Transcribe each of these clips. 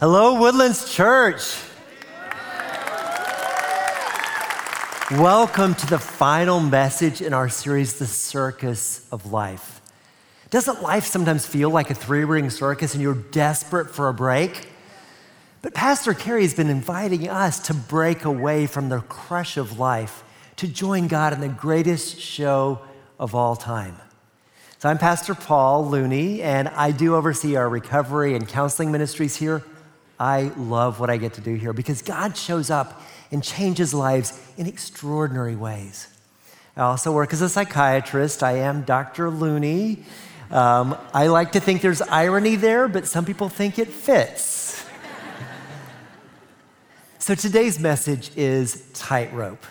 Hello, Woodlands Church. Welcome to the final message in our series, The Circus of Life. Doesn't life sometimes feel like a three ring circus and you're desperate for a break? But Pastor Kerry has been inviting us to break away from the crush of life, to join God in the greatest show of all time. So I'm Pastor Paul Looney, and I do oversee our recovery and counseling ministries here. I love what I get to do here because God shows up and changes lives in extraordinary ways. I also work as a psychiatrist. I am Dr. Looney. Um, I like to think there's irony there, but some people think it fits. so today's message is tightrope.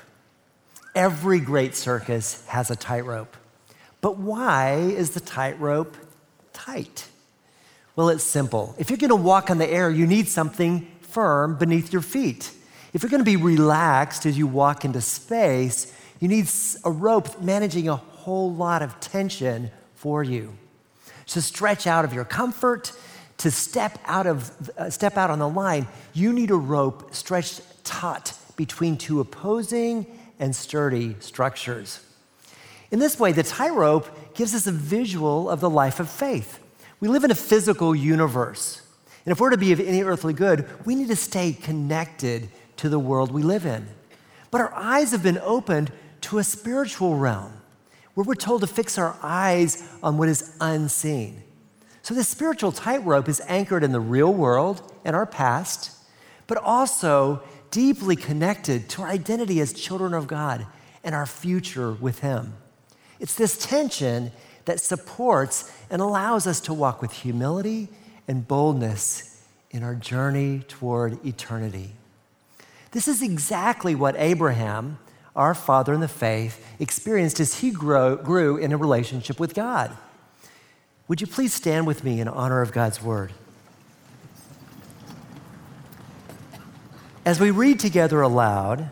Every great circus has a tightrope. But why is the tightrope tight? Well, it's simple. If you're going to walk on the air, you need something firm beneath your feet. If you're going to be relaxed as you walk into space, you need a rope managing a whole lot of tension for you. To stretch out of your comfort, to step out of uh, step out on the line, you need a rope stretched taut between two opposing and sturdy structures. In this way, the tightrope gives us a visual of the life of faith. We live in a physical universe. And if we're to be of any earthly good, we need to stay connected to the world we live in. But our eyes have been opened to a spiritual realm where we're told to fix our eyes on what is unseen. So, this spiritual tightrope is anchored in the real world and our past, but also deeply connected to our identity as children of God and our future with Him. It's this tension that supports and allows us to walk with humility and boldness in our journey toward eternity. This is exactly what Abraham, our father in the faith, experienced as he grow, grew in a relationship with God. Would you please stand with me in honor of God's word? As we read together aloud,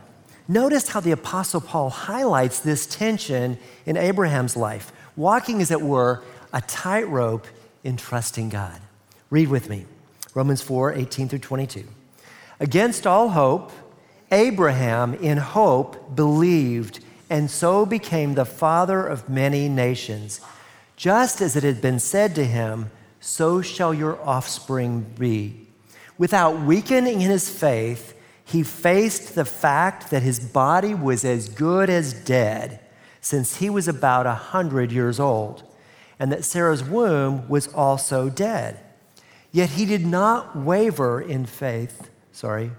Notice how the Apostle Paul highlights this tension in Abraham's life, walking, as it were, a tightrope in trusting God. Read with me Romans 4 18 through 22. Against all hope, Abraham in hope believed and so became the father of many nations. Just as it had been said to him, so shall your offspring be. Without weakening in his faith, he faced the fact that his body was as good as dead since he was about a 100 years old, and that Sarah's womb was also dead. Yet he did not waver in faith, sorry,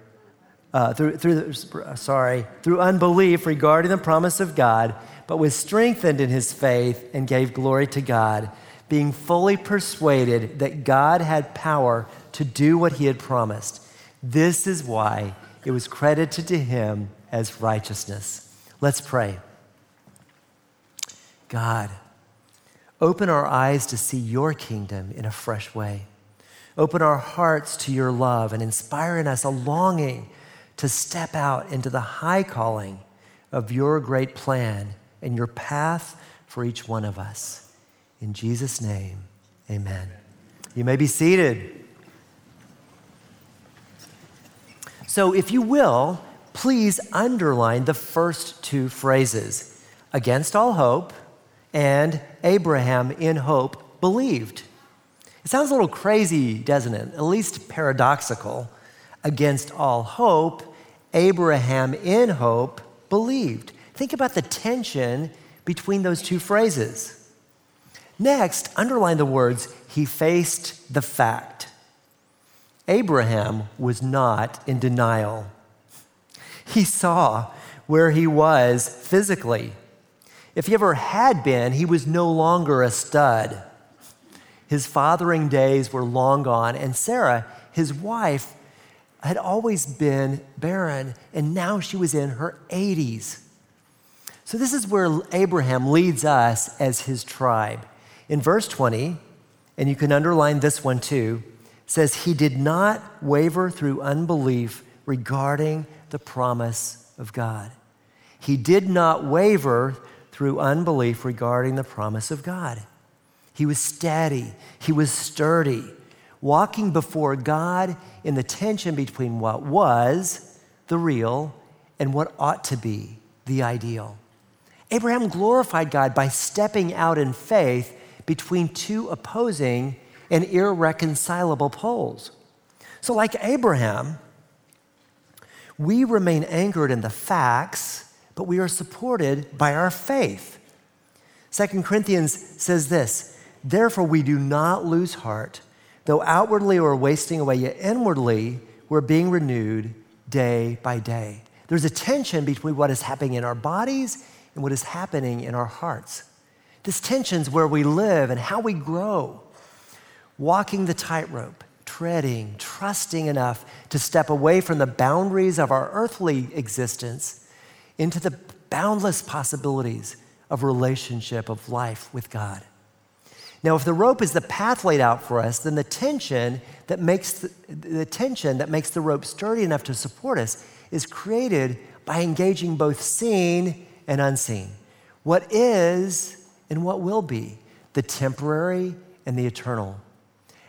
uh, through, through, sorry, through unbelief regarding the promise of God, but was strengthened in his faith and gave glory to God, being fully persuaded that God had power to do what he had promised. This is why it was credited to him as righteousness. Let's pray. God, open our eyes to see your kingdom in a fresh way. Open our hearts to your love and inspire in us a longing to step out into the high calling of your great plan and your path for each one of us. In Jesus' name, amen. You may be seated. So, if you will, please underline the first two phrases against all hope and Abraham in hope believed. It sounds a little crazy, doesn't it? At least paradoxical. Against all hope, Abraham in hope believed. Think about the tension between those two phrases. Next, underline the words, he faced the fact. Abraham was not in denial. He saw where he was physically. If he ever had been, he was no longer a stud. His fathering days were long gone, and Sarah, his wife, had always been barren, and now she was in her 80s. So, this is where Abraham leads us as his tribe. In verse 20, and you can underline this one too, says he did not waver through unbelief regarding the promise of God. He did not waver through unbelief regarding the promise of God. He was steady, he was sturdy. walking before God in the tension between what was, the real, and what ought to be, the ideal. Abraham glorified God by stepping out in faith between two opposing and irreconcilable poles. So, like Abraham, we remain anchored in the facts, but we are supported by our faith. Second Corinthians says this Therefore, we do not lose heart, though outwardly we're wasting away, yet inwardly we're being renewed day by day. There's a tension between what is happening in our bodies and what is happening in our hearts. This tension's where we live and how we grow. Walking the tightrope, treading, trusting enough to step away from the boundaries of our earthly existence into the boundless possibilities of relationship, of life with God. Now, if the rope is the path laid out for us, then the tension that makes the, the, tension that makes the rope sturdy enough to support us is created by engaging both seen and unseen. What is and what will be, the temporary and the eternal.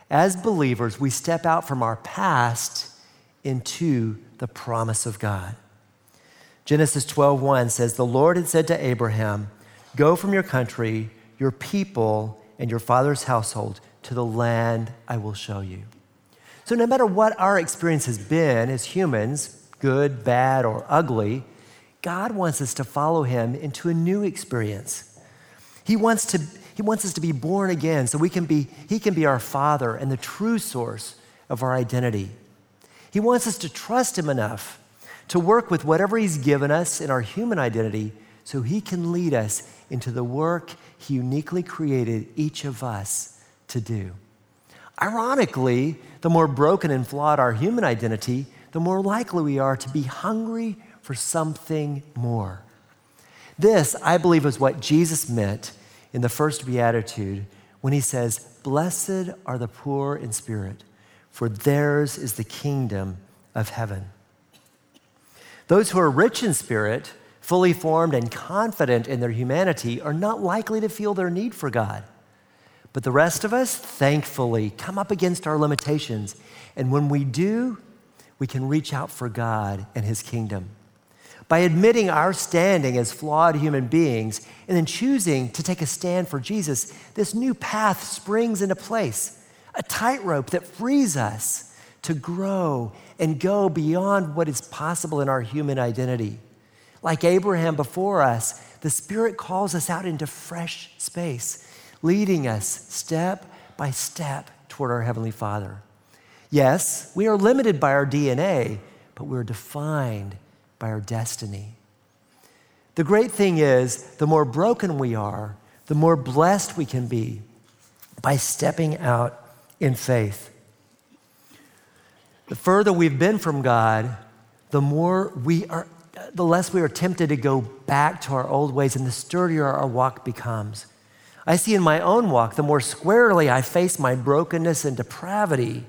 As believers, we step out from our past into the promise of God. Genesis 12:1 says, "The Lord had said to Abraham, Go from your country, your people, and your father's household to the land I will show you. So, no matter what our experience has been as humans, good, bad, or ugly, God wants us to follow Him into a new experience. He wants, to, he wants us to be born again so we can be, He can be our Father and the true source of our identity. He wants us to trust Him enough to work with whatever He's given us in our human identity so He can lead us into the work He uniquely created each of us to do. Ironically, the more broken and flawed our human identity, the more likely we are to be hungry for something more. This, I believe, is what Jesus meant in the first beatitude when he says, Blessed are the poor in spirit, for theirs is the kingdom of heaven. Those who are rich in spirit fully formed and confident in their humanity, are not likely to feel their need for God. But the rest of us, thankfully, come up against our limitations. And when we do, we can reach out for God and His kingdom. By admitting our standing as flawed human beings and then choosing to take a stand for Jesus, this new path springs into place a tightrope that frees us to grow and go beyond what is possible in our human identity. Like Abraham before us, the Spirit calls us out into fresh space, leading us step by step toward our Heavenly Father. Yes, we are limited by our DNA, but we're defined by our destiny. The great thing is, the more broken we are, the more blessed we can be by stepping out in faith. The further we've been from God, the more we are the less we are tempted to go back to our old ways and the sturdier our walk becomes. I see in my own walk, the more squarely I face my brokenness and depravity,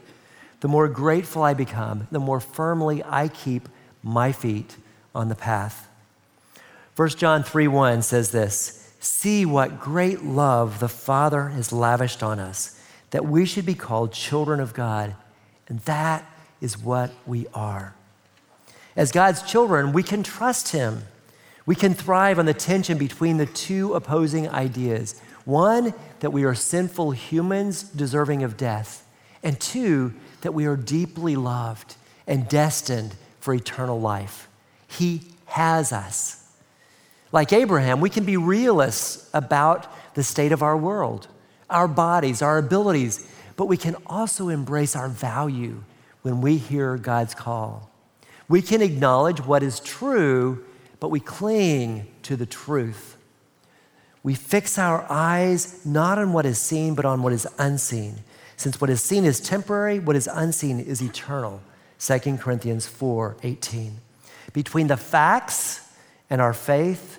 the more grateful I become, the more firmly I keep my feet on the path. 1 John 3 1 says this See what great love the Father has lavished on us, that we should be called children of God. And that is what we are. As God's children, we can trust Him. We can thrive on the tension between the two opposing ideas one, that we are sinful humans deserving of death, and two, that we are deeply loved and destined for eternal life. He has us. Like Abraham, we can be realists about the state of our world, our bodies, our abilities, but we can also embrace our value when we hear God's call. We can acknowledge what is true, but we cling to the truth. We fix our eyes not on what is seen, but on what is unseen. Since what is seen is temporary, what is unseen is eternal. 2 Corinthians 4 18. Between the facts and our faith,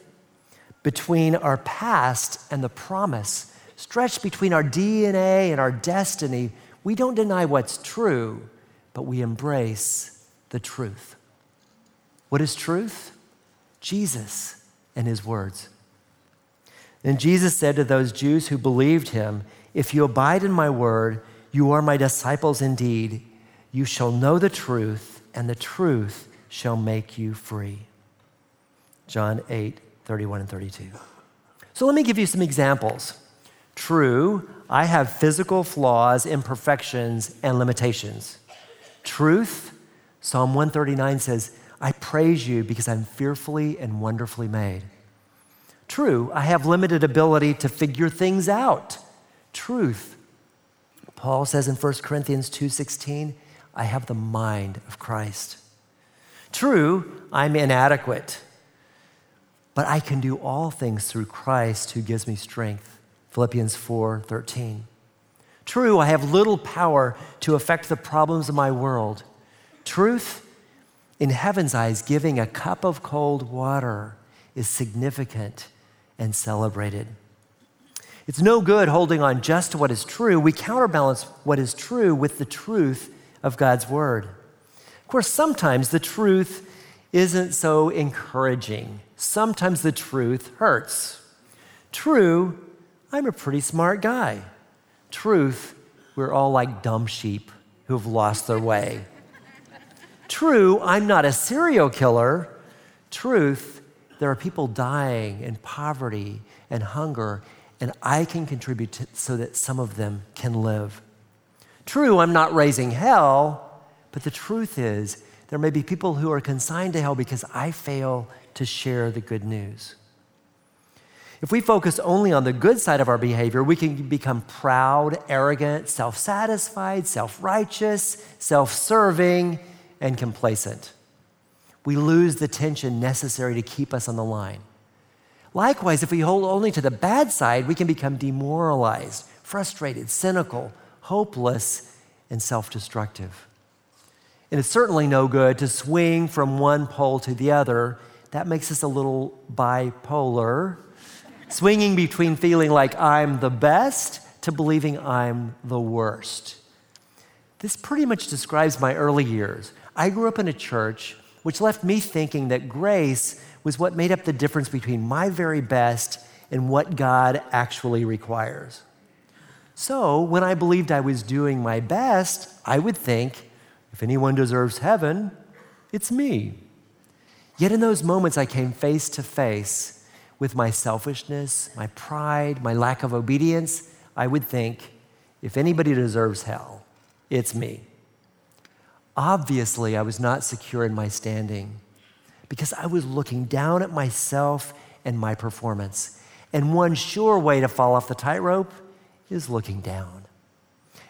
between our past and the promise, stretched between our DNA and our destiny, we don't deny what's true, but we embrace the truth. What is truth? Jesus and his words. Then Jesus said to those Jews who believed him, If you abide in my word, You are my disciples indeed. You shall know the truth, and the truth shall make you free. John 8, 31 and 32. So let me give you some examples. True, I have physical flaws, imperfections, and limitations. Truth, Psalm 139 says, I praise you because I'm fearfully and wonderfully made. True, I have limited ability to figure things out. Truth, Paul says in 1 Corinthians 2:16, I have the mind of Christ. True, I'm inadequate, but I can do all things through Christ who gives me strength. Philippians 4:13. True, I have little power to affect the problems of my world. Truth, in heaven's eyes, giving a cup of cold water is significant and celebrated. It's no good holding on just to what is true. We counterbalance what is true with the truth of God's word. Of course, sometimes the truth isn't so encouraging. Sometimes the truth hurts. True, I'm a pretty smart guy. Truth, we're all like dumb sheep who have lost their way. True, I'm not a serial killer. Truth, there are people dying in poverty and hunger, and I can contribute to, so that some of them can live. True, I'm not raising hell, but the truth is, there may be people who are consigned to hell because I fail to share the good news. If we focus only on the good side of our behavior, we can become proud, arrogant, self satisfied, self righteous, self serving, and complacent. We lose the tension necessary to keep us on the line. Likewise, if we hold only to the bad side, we can become demoralized, frustrated, cynical, hopeless, and self destructive. And it's certainly no good to swing from one pole to the other. That makes us a little bipolar, swinging between feeling like I'm the best to believing I'm the worst. This pretty much describes my early years. I grew up in a church which left me thinking that grace was what made up the difference between my very best and what God actually requires. So, when I believed I was doing my best, I would think, if anyone deserves heaven, it's me. Yet in those moments, I came face to face with my selfishness, my pride, my lack of obedience. I would think, if anybody deserves hell, it's me. Obviously, I was not secure in my standing because I was looking down at myself and my performance. And one sure way to fall off the tightrope is looking down.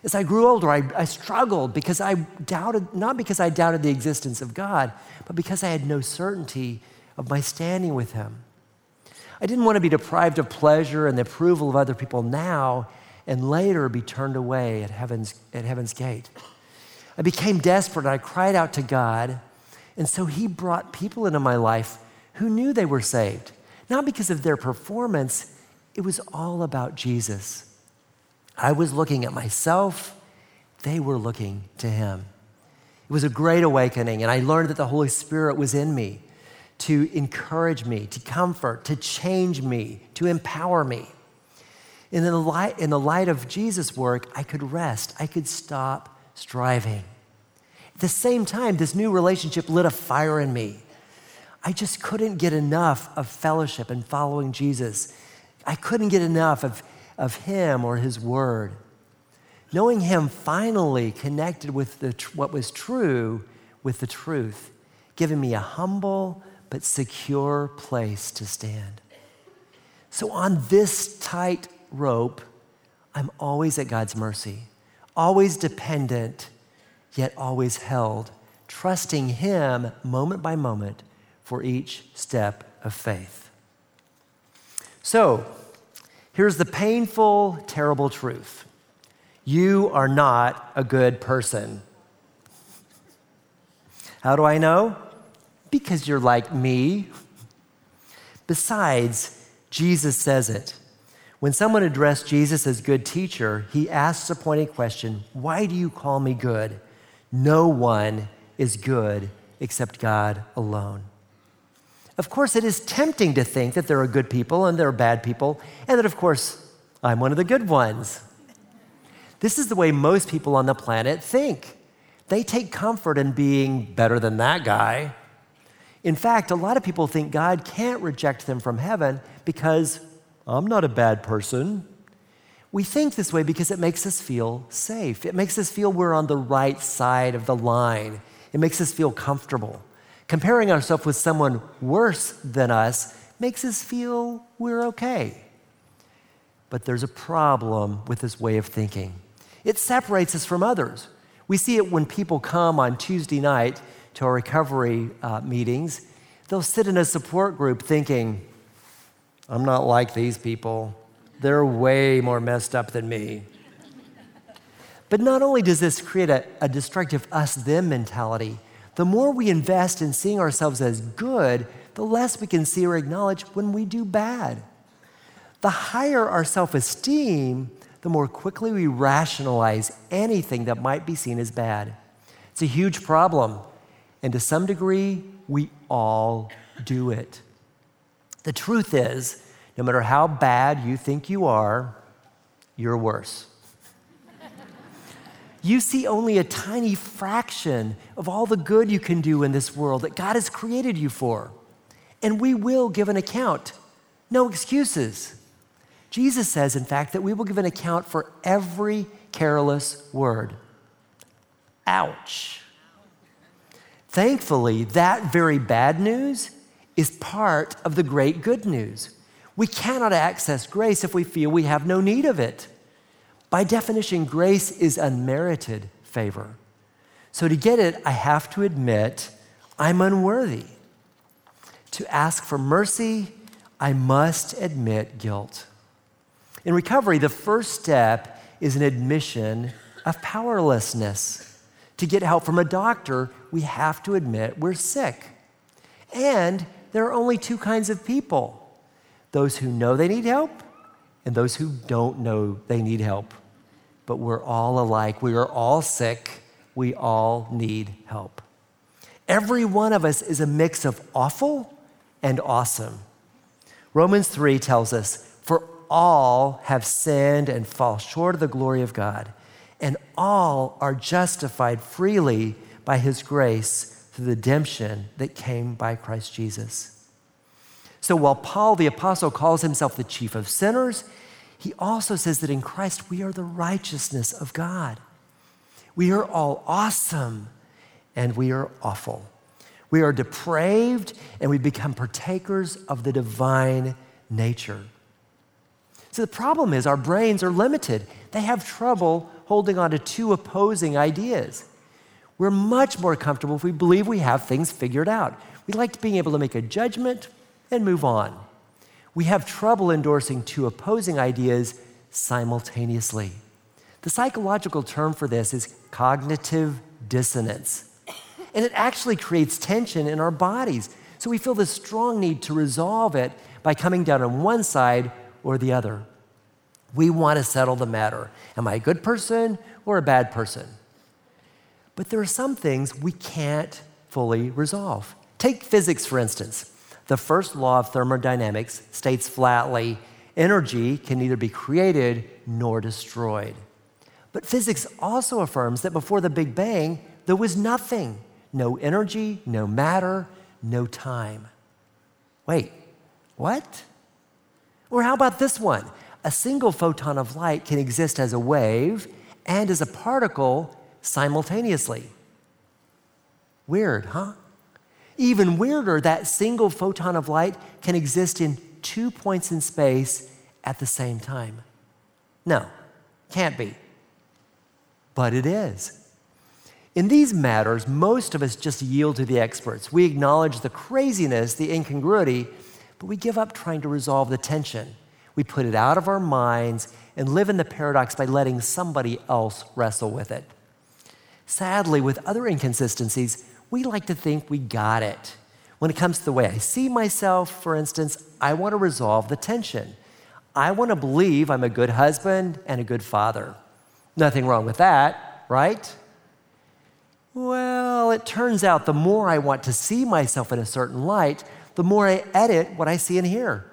As I grew older, I, I, struggled because I doubted, not because I doubted the existence of God, but because I had no certainty of my standing with Him. I didn't want to be deprived of pleasure and the approval of other people now and later be turned away at heaven's, at heaven's gate. I became desperate and I cried out to God and so he brought people into my life who knew they were saved, not because of their performance, it was all about Jesus. I was looking at myself, they were looking to him. It was a great awakening, and I learned that the Holy Spirit was in me to encourage me, to comfort, to change me, to empower me. In the light, in the light of Jesus' work, I could rest, I could stop striving At the same time, this new relationship lit a fire in me. I just couldn't get enough of fellowship and following Jesus. I couldn't get enough of, of Him or His Word. Knowing Him finally connected with the, what was true with the truth, giving me a humble but secure place to stand. So, on this tight rope, I'm always at God's mercy, always dependent yet always held, trusting Him moment by moment for each step of faith. So, here's the painful, terrible truth you are not a good person. How do I know? Because you're like me. Besides, Jesus says it. When someone addressed Jesus as good teacher, he asks a pointed question Why do you call me good? No one is good except God alone. Of course, it is tempting to think that there are good people and there are bad people, and that, of course, I'm one of the good ones. This is the way most people on the planet think. They take comfort in being better than that guy. In fact, a lot of people think God can't reject them from heaven because I'm not a bad person. We think this way because it makes us feel safe. It makes us feel we're on the right side of the line. It makes us feel comfortable. Comparing ourselves with someone worse than us makes us feel we're okay. But there's a problem with this way of thinking. It separates us from others. We see it when people come on Tuesday night to our recovery uh, meetings. They'll sit in a support group thinking, I'm not like these people. They're way more messed up than me. But not only does this create a, a destructive us them mentality, the more we invest in seeing ourselves as good, the less we can see or acknowledge when we do bad. The higher our self esteem, the more quickly we rationalize anything that might be seen as bad. It's a huge problem, and to some degree, we all do it. The truth is, no matter how bad you think you are, you're worse. you see only a tiny fraction of all the good you can do in this world that God has created you for. And we will give an account. No excuses. Jesus says, in fact, that we will give an account for every careless word. Ouch. Thankfully, that very bad news is part of the great good news. We cannot access grace if we feel we have no need of it. By definition, grace is unmerited favor. So to get it, I have to admit I'm unworthy. To ask for mercy, I must admit guilt. In recovery, the first step is an admission of powerlessness. To get help from a doctor, we have to admit we're sick. And there are only two kinds of people those who know they need help and those who don't know they need help. But we're all alike. We are all sick. We all need help. Every one of us is a mix of awful and awesome. Romans 3 tells us, For all have sinned and fall short of the glory of God, and all are justified freely by his grace through the redemption that came by Christ Jesus. So while Paul the apostle calls himself the chief of sinners, he also says that in Christ we are the righteousness of God. We are all awesome and we are awful. We are depraved and we become partakers of the divine nature. So the problem is our brains are limited. They have trouble holding on to two opposing ideas. We're much more comfortable if we believe we have things figured out. We like being able to make a judgment and move on. We have trouble endorsing two opposing ideas simultaneously. The psychological term for this is cognitive dissonance. And it actually creates tension in our bodies. So we feel this strong need to resolve it by coming down on one side or the other. We want to settle the matter. Am I a good person or a bad person? But there are some things we can't fully resolve. Take physics, for instance. The first law of thermodynamics states flatly energy can neither be created nor destroyed. But physics also affirms that before the Big Bang, there was nothing no energy, no matter, no time. Wait, what? Or how about this one? A single photon of light can exist as a wave and as a particle simultaneously. Weird, huh? Even weirder, that single photon of light can exist in two points in space at the same time. No, can't be. But it is. In these matters, most of us just yield to the experts. We acknowledge the craziness, the incongruity, but we give up trying to resolve the tension. We put it out of our minds and live in the paradox by letting somebody else wrestle with it. Sadly, with other inconsistencies, we like to think we got it. When it comes to the way I see myself, for instance, I want to resolve the tension. I want to believe I'm a good husband and a good father. Nothing wrong with that, right? Well, it turns out the more I want to see myself in a certain light, the more I edit what I see and hear.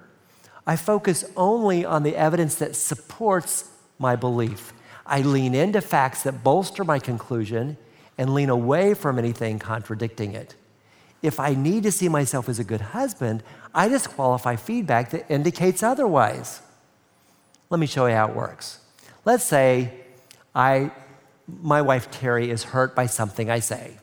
I focus only on the evidence that supports my belief. I lean into facts that bolster my conclusion and lean away from anything contradicting it. If I need to see myself as a good husband, I disqualify feedback that indicates otherwise. Let me show you how it works. Let's say I, my wife Terry is hurt by something I say.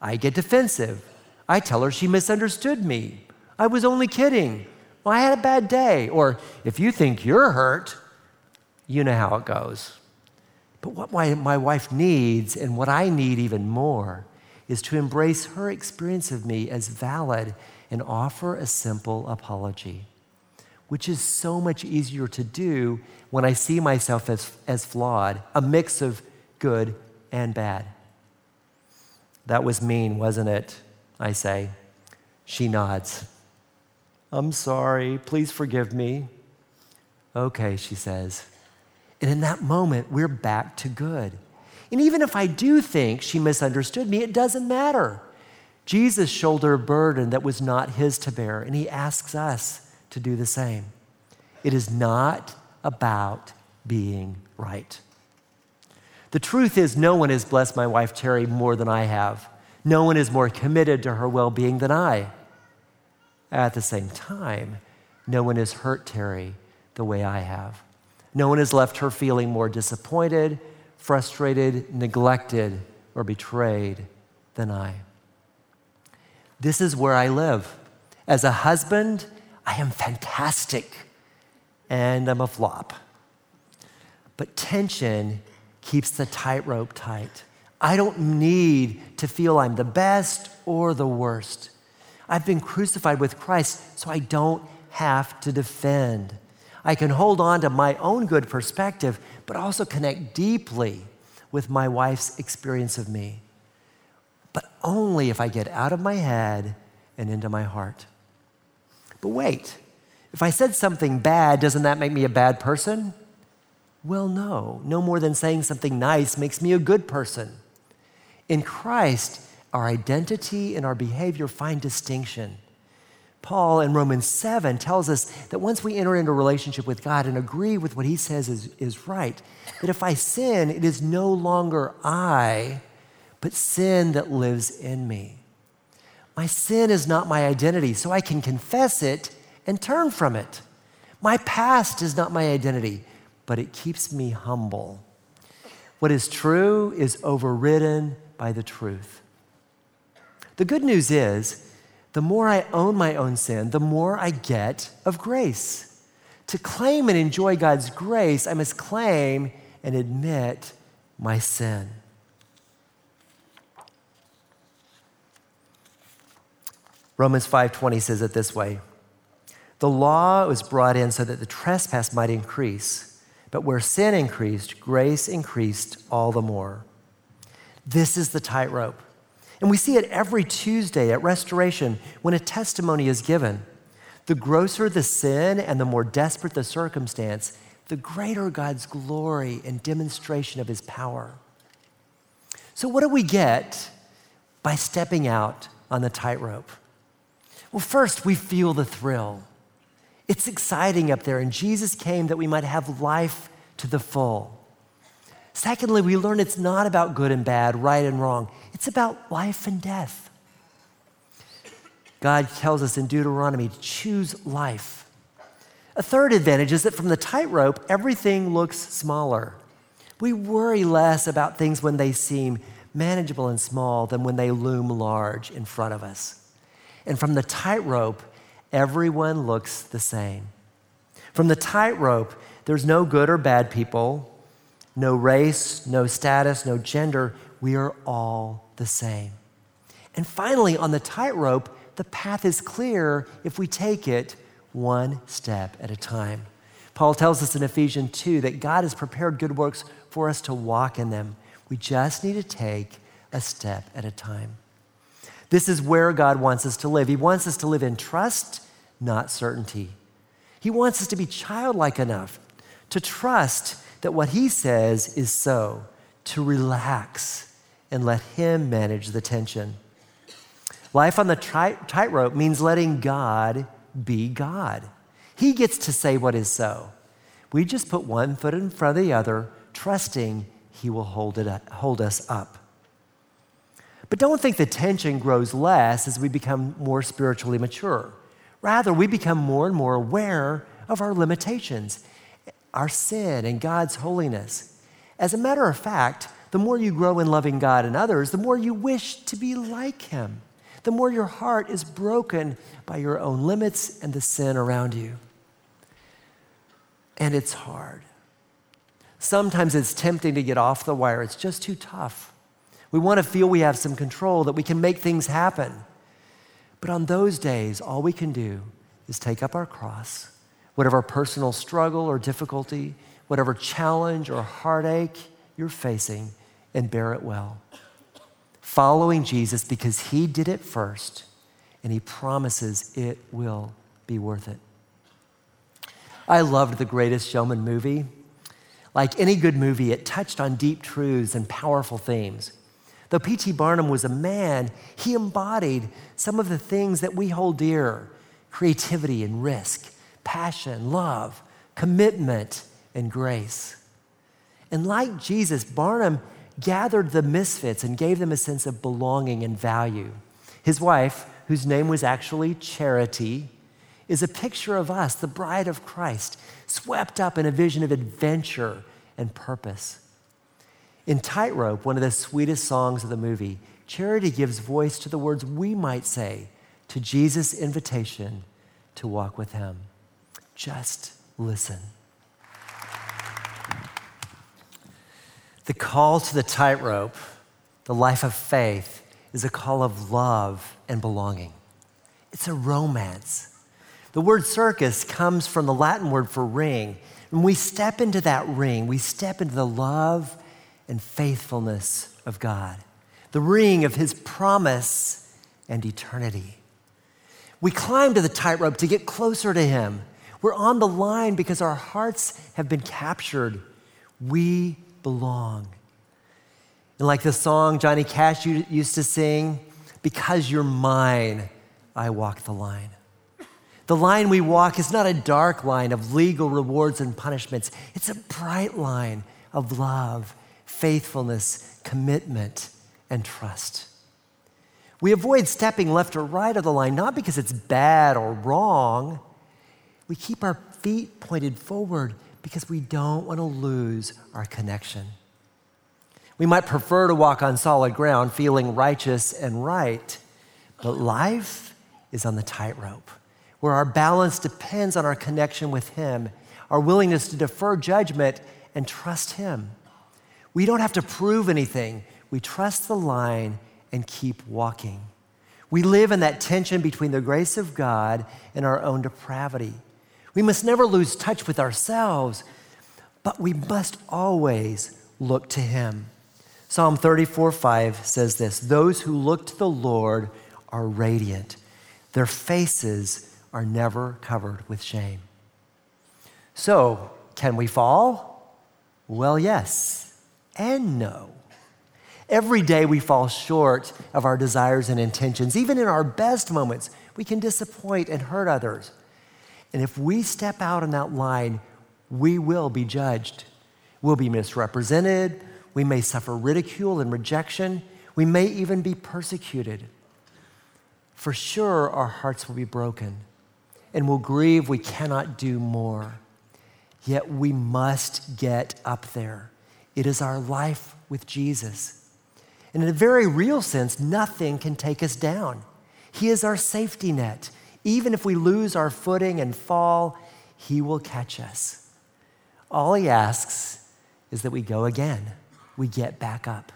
I get defensive. I tell her she misunderstood me. I was only kidding. Well, I had a bad day. Or if you think you're hurt, you know how it goes. But what my, my wife needs, and what I need even more, is to embrace her experience of me as valid and offer a simple apology, which is so much easier to do when I see myself as, as flawed, a mix of good and bad. That was mean, wasn't it? I say. She nods. I'm sorry. Please forgive me. Okay, she says. And in that moment, we're back to good. And even if I do think she misunderstood me, it doesn't matter. Jesus shouldered a burden that was not his to bear, and he asks us to do the same. It is not about being right. The truth is, no one has blessed my wife Terry more than I have. No one is more committed to her well being than I. At the same time, no one has hurt Terry the way I have. No one has left her feeling more disappointed, frustrated, neglected, or betrayed than I. This is where I live. As a husband, I am fantastic and I'm a flop. But tension keeps the tightrope tight. I don't need to feel I'm the best or the worst. I've been crucified with Christ, so I don't have to defend. I can hold on to my own good perspective, but also connect deeply with my wife's experience of me. But only if I get out of my head and into my heart. But wait, if I said something bad, doesn't that make me a bad person? Well, no. No more than saying something nice makes me a good person. In Christ, our identity and our behavior find distinction. Paul in Romans 7 tells us that once we enter into a relationship with God and agree with what he says is, is right, that if I sin, it is no longer I, but sin that lives in me. My sin is not my identity, so I can confess it and turn from it. My past is not my identity, but it keeps me humble. What is true is overridden by the truth. The good news is, the more I own my own sin, the more I get of grace. To claim and enjoy God's grace, I must claim and admit my sin. Romans 5:20 says it this way. The law was brought in so that the trespass might increase, but where sin increased, grace increased all the more. This is the tightrope. And we see it every Tuesday at restoration when a testimony is given. The grosser the sin and the more desperate the circumstance, the greater God's glory and demonstration of his power. So, what do we get by stepping out on the tightrope? Well, first, we feel the thrill. It's exciting up there, and Jesus came that we might have life to the full. Secondly, we learn it's not about good and bad, right and wrong. It's about life and death. God tells us in Deuteronomy to choose life. A third advantage is that from the tightrope, everything looks smaller. We worry less about things when they seem manageable and small than when they loom large in front of us. And from the tightrope, everyone looks the same. From the tightrope, there's no good or bad people, no race, no status, no gender. We are all the same. And finally, on the tightrope, the path is clear if we take it one step at a time. Paul tells us in Ephesians 2 that God has prepared good works for us to walk in them. We just need to take a step at a time. This is where God wants us to live. He wants us to live in trust, not certainty. He wants us to be childlike enough to trust that what he says is so, to relax and let him manage the tension. Life on the tightrope means letting God be God. He gets to say what is so. We just put one foot in front of the other, trusting He will hold, it up, hold us up. But don't think the tension grows less as we become more spiritually mature. Rather, we become more and more aware of our limitations, our sin, and God's holiness. As a matter of fact, the more you grow in loving God and others, the more you wish to be like Him, the more your heart is broken by your own limits and the sin around you. And it's hard. Sometimes it's tempting to get off the wire, it's just too tough. We want to feel we have some control, that we can make things happen. But on those days, all we can do is take up our cross, whatever personal struggle or difficulty, whatever challenge or heartache you're facing, and bear it well. Following Jesus because he did it first, and he promises it will be worth it. I loved the Greatest Showman movie. Like any good movie, it touched on deep truths and powerful themes. Though P.T. Barnum was a man, he embodied some of the things that we hold dear creativity and risk, passion, love, commitment, and grace. And like Jesus, Barnum gathered the misfits and gave them a sense of belonging and value. His wife, whose name was actually Charity, is a picture of us, the bride of Christ, swept up in a vision of adventure and purpose. In Tightrope, one of the sweetest songs of the movie, Charity gives voice to the words we might say to Jesus' invitation to walk with Him. Just listen. The call to the tightrope, the life of faith, is a call of love and belonging. It's a romance. The word circus comes from the Latin word for ring. When we step into that ring, we step into the love and faithfulness of God, the ring of His promise and eternity. We climb to the tightrope to get closer to Him. We're on the line because our hearts have been captured. We belong. And like the song Johnny Cash used to sing, because you're mine, I walk the line. The line we walk is not a dark line of legal rewards and punishments. It's a bright line of love faithfulness, commitment, and trust. We avoid stepping left or right of the line, not because it's bad or wrong. We keep our feet pointed forward because we don't want to lose our connection. We might prefer to walk on solid ground, feeling righteous and right, but life is on the tightrope, where our balance depends on our connection with Him, our willingness to defer judgment and trust Him. We don't have to prove anything. We trust the line and keep walking. We live in that tension between the grace of God and our own depravity. We must never lose touch with ourselves, but we must always look to Him. Psalm 34 5 says this Those who look to the Lord are radiant, their faces are never covered with shame. So, can we fall? Well, yes and no. Every day we fall short of our desires and intentions. Even in our best moments, we can disappoint and hurt others. And if we step out on that line, we will be judged. We'll be misrepresented. We may suffer ridicule and rejection. We may even be persecuted. For sure, our hearts will be broken and we'll grieve we cannot do more. Yet we must get up there. It is our life with Jesus. And in a very real sense, nothing can take us down. He is our safety net. Even if we lose our footing and fall, He will catch us. All He asks is that we go again, we get back up.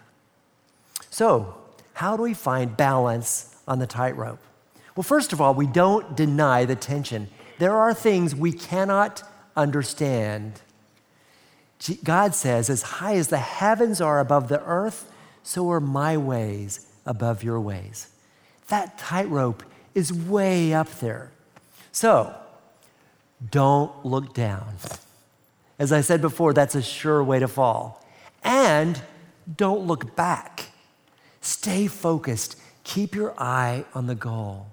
So, how do we find balance on the tightrope? Well, first of all, we don't deny the tension. There are things we cannot understand God says, As high as the heavens are above the earth, so are my ways above your ways. That tightrope is way up there. So, don't look down. As I said before, that's a sure way to fall. And don't look back. Stay focused. Keep your eye on the goal.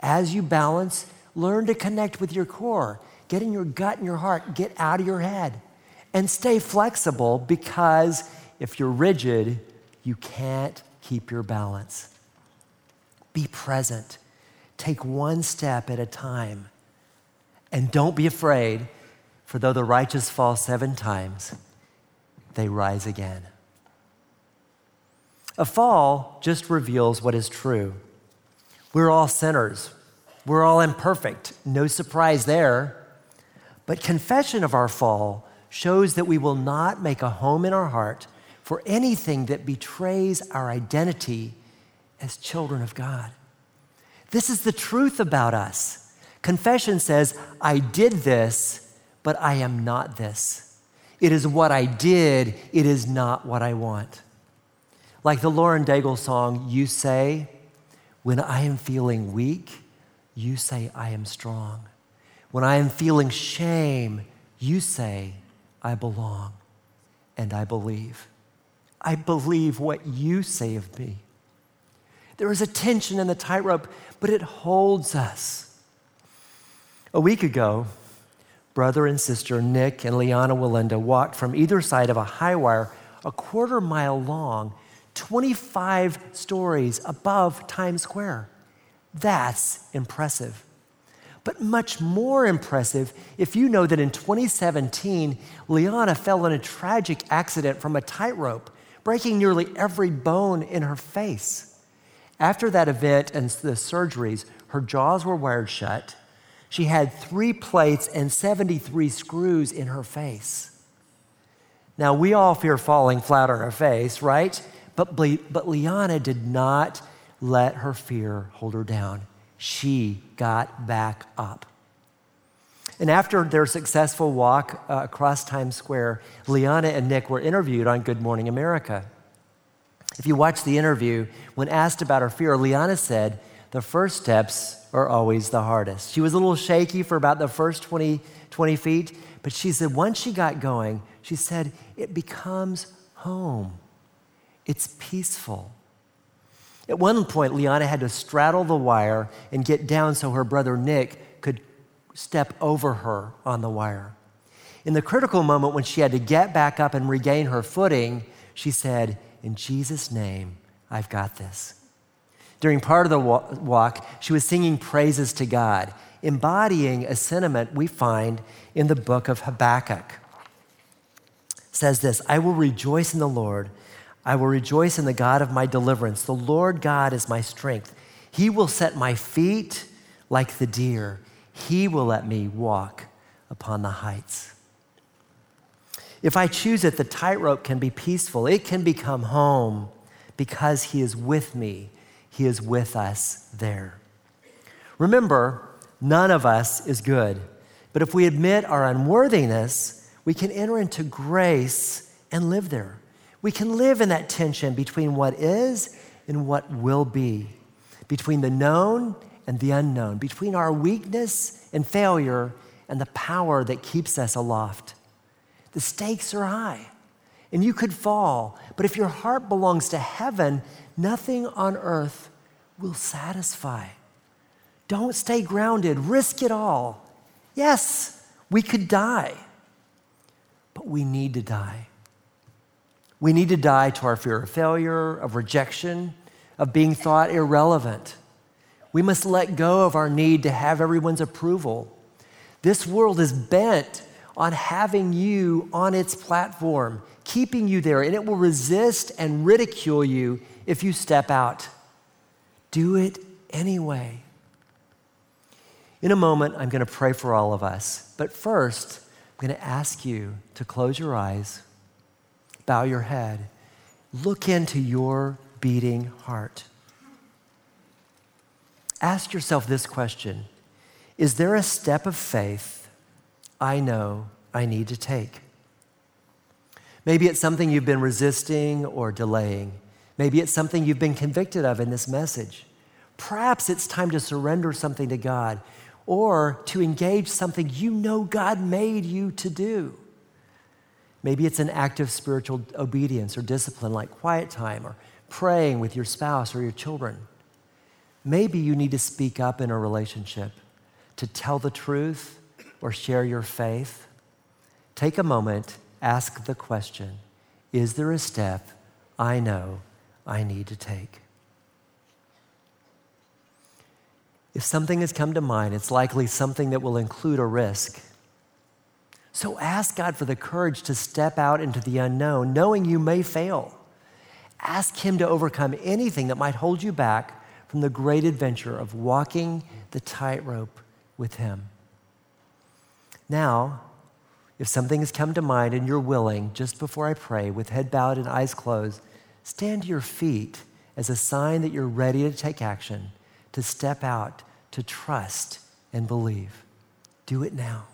As you balance, learn to connect with your core. Get in your gut and your heart. Get out of your head And stay flexible because if you're rigid, you can't keep your balance. Be present. Take one step at a time. And don't be afraid, for though the righteous fall seven times, they rise again. A fall just reveals what is true. We're all sinners. We're all imperfect. No surprise there. But confession of our fall shows that we will not make a home in our heart for anything that betrays our identity as children of God. This is the truth about us. Confession says, I did this, but I am not this. It is what I did, it is not what I want. Like the Lauren Daigle song, You Say, When I am feeling weak, you say, I am strong. When I am feeling shame, you say, I belong and I believe. I believe what you say of me. There is a tension in the tightrope, but it holds us. A week ago, brother and sister Nick and Lijana Wallenda walked from either side of a high wire a quarter mile long, 25 stories above Times Square. That's impressive. But much more impressive if you know that in 2017, Lijana fell in a tragic accident from a tightrope, breaking nearly every bone in her face. After that event and the surgeries, her jaws were wired shut. She had three plates and 73 screws in her face. Now, we all fear falling flat on our face, right? But, but Lijana did not let her fear hold her down. She got back up. And after their successful walk uh, across Times Square, Lijana and Nick were interviewed on Good Morning America. If you watch the interview, when asked about her fear, Lijana said, The first steps are always the hardest. She was a little shaky for about the first 20, 20 feet, but she said, once she got going, she said, it becomes home. It's peaceful. At one point, Lijana had to straddle the wire and get down so her brother Nick could step over her on the wire. In the critical moment when she had to get back up and regain her footing, she said, In Jesus' name, I've got this. During part of the walk, she was singing praises to God, embodying a sentiment we find in the book of Habakkuk. It says this I will rejoice in the Lord. I will rejoice in the God of my deliverance. The Lord God is my strength. He will set my feet like the deer. He will let me walk upon the heights. If I choose it, the tightrope can be peaceful. It can become home because He is with me. He is with us there. Remember, none of us is good. But if we admit our unworthiness, we can enter into grace and live there. We can live in that tension between what is and what will be, between the known and the unknown, between our weakness and failure and the power that keeps us aloft. The stakes are high, and you could fall, but if your heart belongs to heaven, nothing on earth will satisfy. Don't stay grounded, risk it all. Yes, we could die, but we need to die. We need to die to our fear of failure, of rejection, of being thought irrelevant. We must let go of our need to have everyone's approval. This world is bent on having you on its platform, keeping you there, and it will resist and ridicule you if you step out. Do it anyway. In a moment, I'm going to pray for all of us. But first, I'm going to ask you to close your eyes bow your head, look into your beating heart. Ask yourself this question Is there a step of faith I know I need to take? Maybe it's something you've been resisting or delaying. Maybe it's something you've been convicted of in this message. Perhaps it's time to surrender something to God or to engage something you know God made you to do. Maybe it's an act of spiritual obedience or discipline like quiet time or praying with your spouse or your children. Maybe you need to speak up in a relationship to tell the truth or share your faith. Take a moment ask the question Is there a step I know I need to take? If something has come to mind, it's likely something that will include a risk. So ask God for the courage to step out into the unknown, knowing you may fail. Ask Him to overcome anything that might hold you back from the great adventure of walking the tightrope with Him. Now, if something has come to mind and you're willing, just before I pray, with head bowed and eyes closed, stand to your feet as a sign that you're ready to take action, to step out, to trust and believe. Do it now.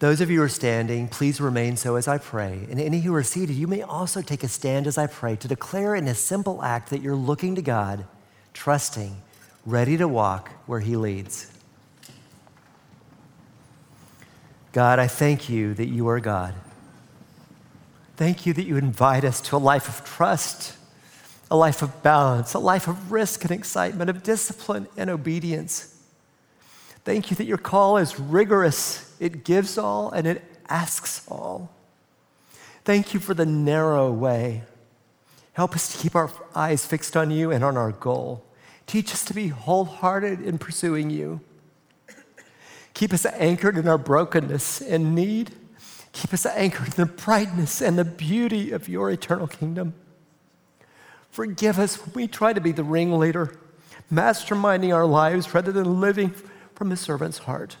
Those of you who are standing, please remain so as I pray. And any who are seated, you may also take a stand as I pray to declare in a simple act that you're looking to God, trusting, ready to walk where He leads. God, I thank you that you are God. Thank you that you invite us to a life of trust, a life of balance, a life of risk and excitement, of discipline and obedience. Thank you that your call is rigorous, it gives all and it asks all. Thank you for the narrow way. Help us to keep our eyes fixed on you and on our goal. Teach us to be wholehearted in pursuing you. Keep us anchored in our brokenness and need. Keep us anchored in the brightness and the beauty of your eternal kingdom. Forgive us when we try to be the ringleader, masterminding our lives rather than living from a servant's heart.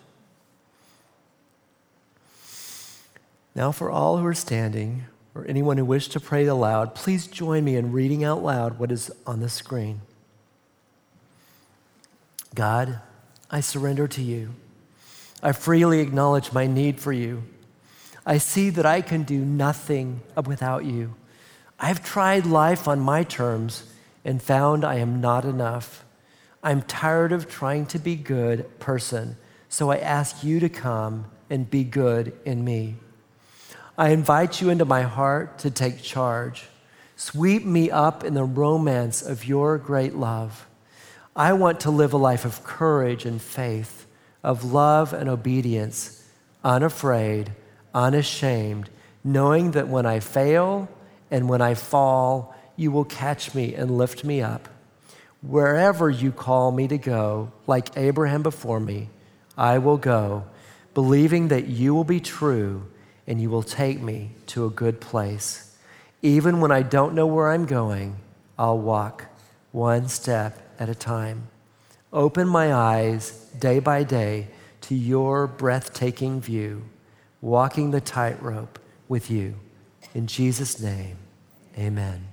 Now, for all who are standing, or anyone who wishes to pray aloud, please join me in reading out loud what is on the screen. God, I surrender to you. I freely acknowledge my need for you. I see that I can do nothing without you. I've tried life on my terms and found I am not enough. I'm tired of trying to be good person, so I ask you to come and be good in me. I invite you into my heart to take charge. Sweep me up in the romance of your great love. I want to live a life of courage and faith, of love and obedience, unafraid, unashamed, knowing that when I fail and when I fall, you will catch me and lift me up. Wherever you call me to go, like Abraham before me, I will go, believing that you will be true and you will take me to a good place. Even when I don't know where I'm going, I'll walk one step at a time. Open my eyes day by day to your breathtaking view, walking the tightrope with you. In Jesus' name, amen.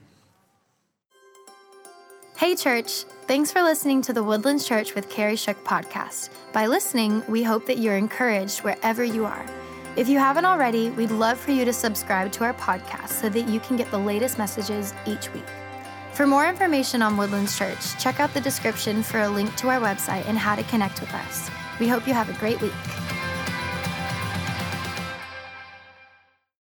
Hey, church. Thanks for listening to the Woodlands Church with Kerry Shook podcast. By listening, we hope that you're encouraged wherever you are. If you haven't already, we'd love for you to subscribe to our podcast so that you can get the latest messages each week. For more information on Woodlands Church, check out the description for a link to our website and how to connect with us. We hope you have a great week.